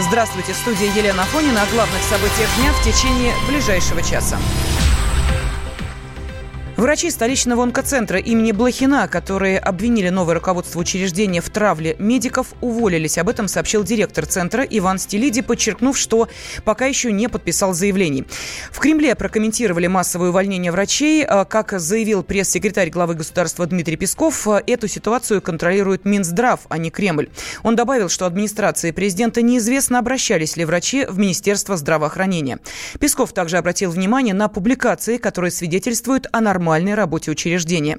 Здравствуйте, студия Елена Фонина о главных событиях дня в течение ближайшего часа. Врачи столичного онкоцентра имени Блохина, которые обвинили новое руководство учреждения в травле медиков, уволились. Об этом сообщил директор центра Иван Стилиди, подчеркнув, что пока еще не подписал заявлений. В Кремле прокомментировали массовое увольнение врачей. А, как заявил пресс-секретарь главы государства Дмитрий Песков, а, эту ситуацию контролирует Минздрав, а не Кремль. Он добавил, что администрации президента неизвестно, обращались ли врачи в Министерство здравоохранения. Песков также обратил внимание на публикации, которые свидетельствуют о нормальности нормальной работе учреждения.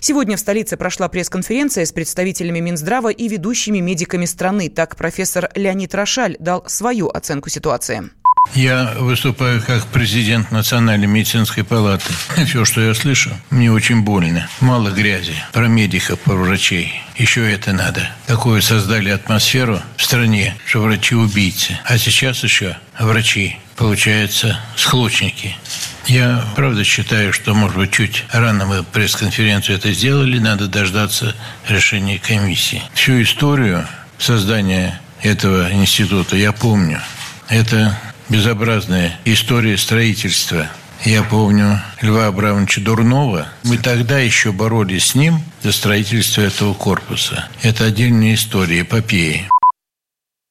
Сегодня в столице прошла пресс-конференция с представителями Минздрава и ведущими медиками страны. Так профессор Леонид Рошаль дал свою оценку ситуации. Я выступаю как президент Национальной медицинской палаты. Все, что я слышу, мне очень больно. Мало грязи. Про медиков, про врачей. Еще это надо. Такую создали атмосферу в стране, что врачи убийцы. А сейчас еще врачи, получается, схлочники. Я правда считаю, что, может быть, чуть рано мы пресс-конференцию это сделали, надо дождаться решения комиссии. Всю историю создания этого института я помню. Это безобразная история строительства. Я помню Льва Абрамовича Дурнова. Мы тогда еще боролись с ним за строительство этого корпуса. Это отдельная история, эпопея.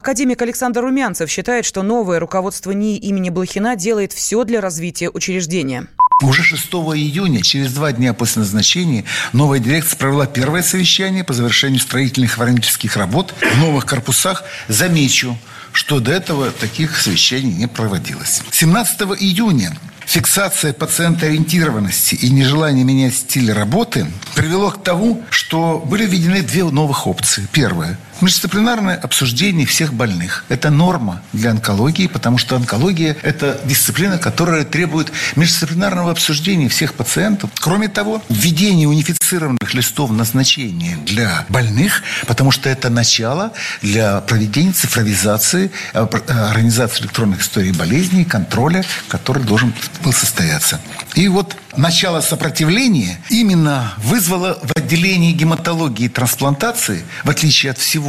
Академик Александр Румянцев считает, что новое руководство НИИ имени Блохина делает все для развития учреждения. Уже 6 июня, через два дня после назначения, новая дирекция провела первое совещание по завершению строительных хронических работ в новых корпусах. Замечу, что до этого таких совещаний не проводилось. 17 июня фиксация пациентоориентированности и нежелание менять стиль работы привело к тому, что были введены две новых опции. Первое Междисциплинарное обсуждение всех больных. Это норма для онкологии, потому что онкология – это дисциплина, которая требует междисциплинарного обсуждения всех пациентов. Кроме того, введение унифицированных листов назначения для больных, потому что это начало для проведения цифровизации, э, э, организации электронных историй болезней, контроля, который должен был состояться. И вот начало сопротивления именно вызвало в отделении гематологии и трансплантации, в отличие от всего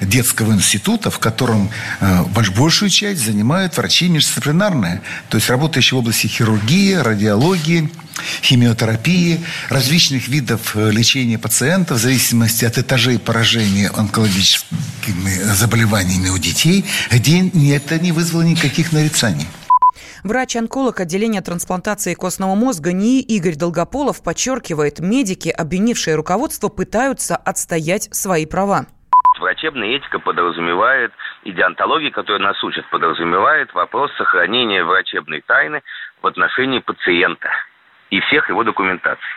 детского института, в котором э, большую часть занимают врачи междисциплинарные, то есть работающие в области хирургии, радиологии, химиотерапии, различных видов э, лечения пациентов в зависимости от этажей поражения онкологическими заболеваниями у детей, где это не вызвало никаких нарицаний. Врач-онколог отделения трансплантации костного мозга НИИ Игорь Долгополов подчеркивает, медики, обвинившие руководство, пытаются отстоять свои права. Врачебная этика подразумевает, и диантология, которая нас учат, подразумевает вопрос сохранения врачебной тайны в отношении пациента и всех его документаций.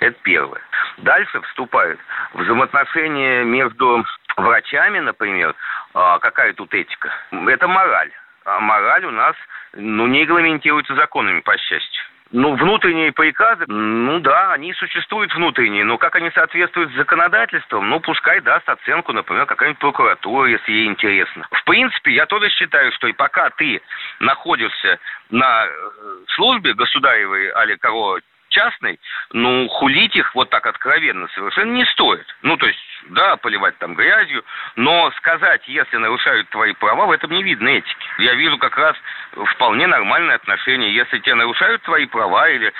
Это первое. Дальше вступают взаимоотношения между врачами, например, а, какая тут этика? Это мораль. А мораль у нас ну, не регламентируется законами, по счастью. Ну, внутренние приказы, ну да, они существуют внутренние, но как они соответствуют законодательствам, ну, пускай даст оценку, например, какая-нибудь прокуратура, если ей интересно. В принципе, я тоже считаю, что и пока ты находишься на э, службе государевой, али кого частный, ну, хулить их вот так откровенно совершенно не стоит. Ну, то есть, да, поливать там грязью, но сказать, если нарушают твои права, в этом не видно этики. Я вижу как раз вполне нормальное отношение. Если тебе нарушают твои права или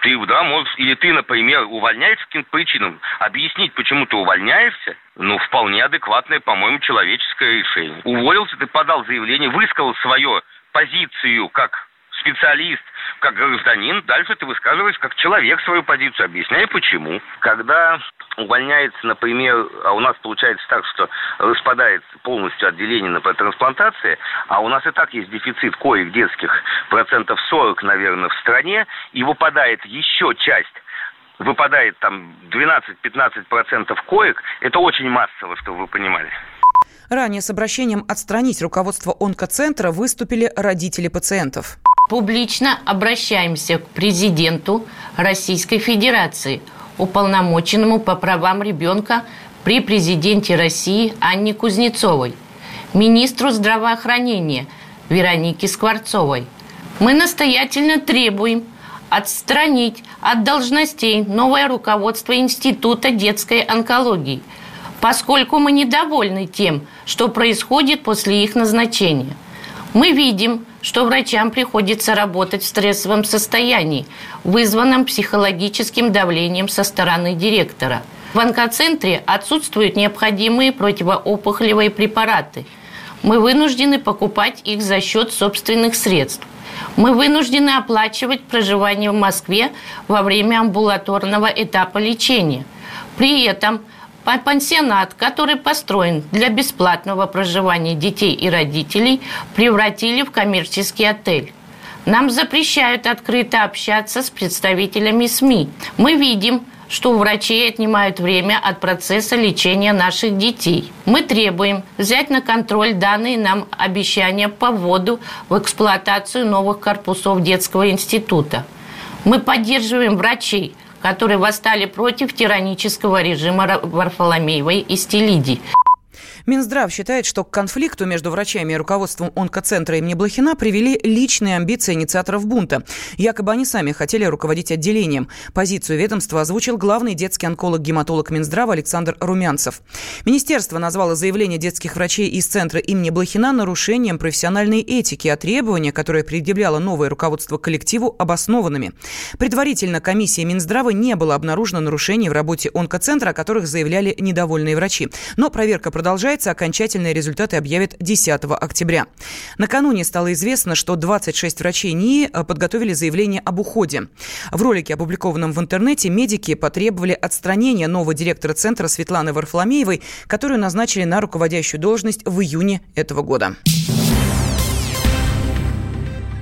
ты, да, можешь, или ты, например, увольняешься каким-то причинам, объяснить, почему ты увольняешься, ну, вполне адекватное, по-моему, человеческое решение. Уволился, ты подал заявление, высказал свою позицию как специалист, как гражданин, дальше ты высказываешь как человек свою позицию, объясняй почему. Когда увольняется, например, а у нас получается так, что распадается полностью отделение на трансплантации, а у нас и так есть дефицит коек детских процентов 40, наверное, в стране, и выпадает еще часть выпадает там 12-15% коек, это очень массово, чтобы вы понимали. Ранее с обращением отстранить руководство онкоцентра выступили родители пациентов публично обращаемся к президенту Российской Федерации, уполномоченному по правам ребенка при президенте России Анне Кузнецовой, министру здравоохранения Веронике Скворцовой. Мы настоятельно требуем отстранить от должностей новое руководство Института детской онкологии. поскольку мы недовольны тем, что происходит после их назначения. Мы видим, что врачам приходится работать в стрессовом состоянии, вызванном психологическим давлением со стороны директора. В онкоцентре отсутствуют необходимые противоопухолевые препараты. Мы вынуждены покупать их за счет собственных средств. Мы вынуждены оплачивать проживание в Москве во время амбулаторного этапа лечения. При этом пансионат, который построен для бесплатного проживания детей и родителей, превратили в коммерческий отель. Нам запрещают открыто общаться с представителями СМИ. Мы видим, что у врачей отнимают время от процесса лечения наших детей. Мы требуем взять на контроль данные нам обещания по вводу в эксплуатацию новых корпусов детского института. Мы поддерживаем врачей, которые восстали против тиранического режима Варфоломеевой и Стелиди. Минздрав считает, что к конфликту между врачами и руководством онкоцентра имени Блохина привели личные амбиции инициаторов бунта. Якобы они сами хотели руководить отделением. Позицию ведомства озвучил главный детский онколог-гематолог Минздрава Александр Румянцев. Министерство назвало заявление детских врачей из центра имени Блохина нарушением профессиональной этики, а требования, которые предъявляло новое руководство коллективу, обоснованными. Предварительно комиссии Минздрава не было обнаружено нарушений в работе онкоцентра, о которых заявляли недовольные врачи. Но проверка продолжается продолжается. Окончательные результаты объявят 10 октября. Накануне стало известно, что 26 врачей НИИ э, подготовили заявление об уходе. В ролике, опубликованном в интернете, медики потребовали отстранения нового директора центра Светланы Варфоломеевой, которую назначили на руководящую должность в июне этого года.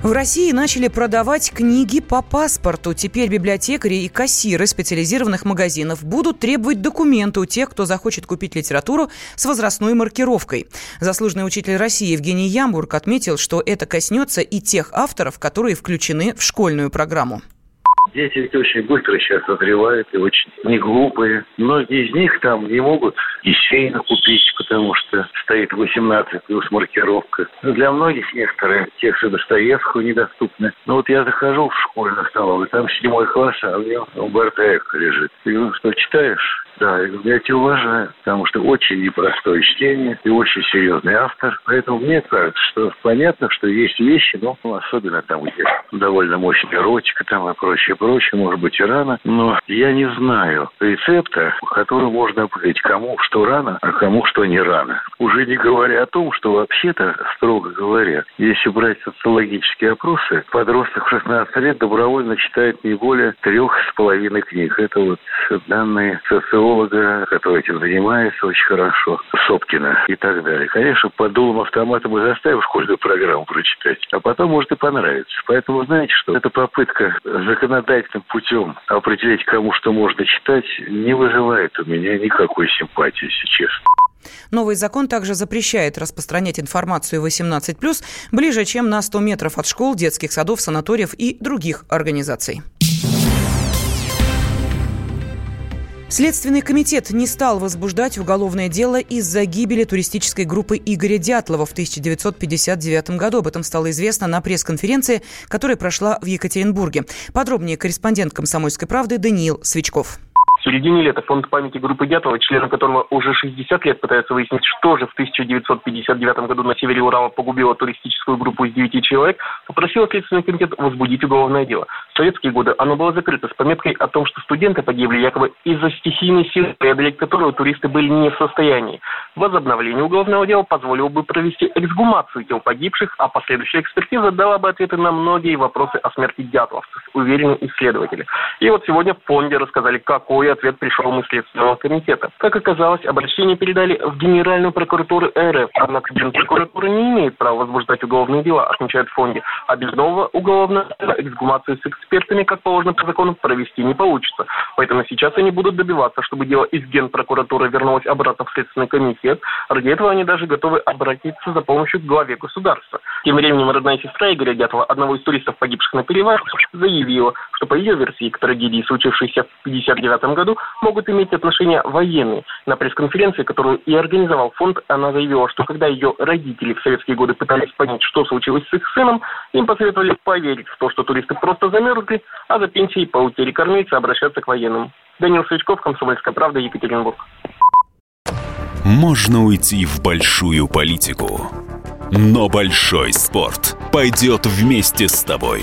В России начали продавать книги по паспорту. Теперь библиотекари и кассиры специализированных магазинов будут требовать документы у тех, кто захочет купить литературу с возрастной маркировкой. Заслуженный учитель России Евгений Ямбург отметил, что это коснется и тех авторов, которые включены в школьную программу. Дети ведь очень быстро сейчас созревают и очень не глупые. Многие из них там не могут и сейна купить, потому что стоит 18 плюс маркировка. Для многих некоторые тексты Достоевского недоступны. Но вот я захожу в школьную столовую, там седьмой класс, а в нем Умберто Эко лежит. Ты говорю, что читаешь? Да, я тебя уважаю, потому что очень непростое чтение и очень серьезный автор. Поэтому мне кажется, что понятно, что есть вещи, но ну, особенно там, где довольно мощная эротика там и прочее, прочее, может быть и рано. Но я не знаю рецепта, который можно определить, кому что рано, а кому что не рано. Уже не говоря о том, что вообще-то, строго говоря, если брать социологические опросы, подросток в 16 лет добровольно читает не более трех с половиной книг. Это вот данные социологии психолога, который этим занимается очень хорошо, Сопкина и так далее. Конечно, под дулом автомата мы заставим школьную программу прочитать, а потом может и понравится. Поэтому, знаете что, эта попытка законодательным путем определить, кому что можно читать, не вызывает у меня никакой симпатии, если честно. Новый закон также запрещает распространять информацию 18+, ближе, чем на 100 метров от школ, детских садов, санаториев и других организаций. Следственный комитет не стал возбуждать уголовное дело из-за гибели туристической группы Игоря Дятлова в 1959 году. Об этом стало известно на пресс-конференции, которая прошла в Екатеринбурге. Подробнее корреспондент «Комсомольской правды» Даниил Свечков. В середине лета фонд памяти группы Дятлова, члены которого уже 60 лет пытаются выяснить, что же в 1959 году на севере Урала погубило туристическую группу из 9 человек, попросил Следственный комитет возбудить уголовное дело. В советские годы оно было закрыто с пометкой о том, что студенты погибли якобы из-за стихийной силы, преодолеть которую туристы были не в состоянии. Возобновление уголовного дела позволило бы провести эксгумацию тел погибших, а последующая экспертиза дала бы ответы на многие вопросы о смерти дятловцев, уверены исследователи. И вот сегодня в фонде рассказали, какой ответ пришел мы Следственного комитета. Как оказалось, обращение передали в Генеральную прокуратуру РФ, однако Генпрокуратура не имеет права возбуждать уголовные дела, отмечают в фонде. А без нового уголовного эксгумацию с экспертами, как положено по закону, провести не получится. Поэтому сейчас они будут добиваться, чтобы дело из Генпрокуратуры вернулось обратно в Следственный комитет. Ради этого они даже готовы обратиться за помощью к главе государства. Тем временем родная сестра Игоря Дятла, одного из туристов, погибших на перевале, заявила, что по ее версии к трагедии, случившейся в 1959 году, могут иметь отношение военные. На пресс-конференции, которую и организовал фонд, она заявила, что когда ее родители в советские годы пытались понять, что случилось с их сыном, им посоветовали поверить в то, что туристы просто замерзли, а за пенсией по утере кормильца обращаться к военным. Данил Свечков, Комсомольская правда, Екатеринбург. можно уйти в большую политику. Но большой спорт пойдет вместе с тобой.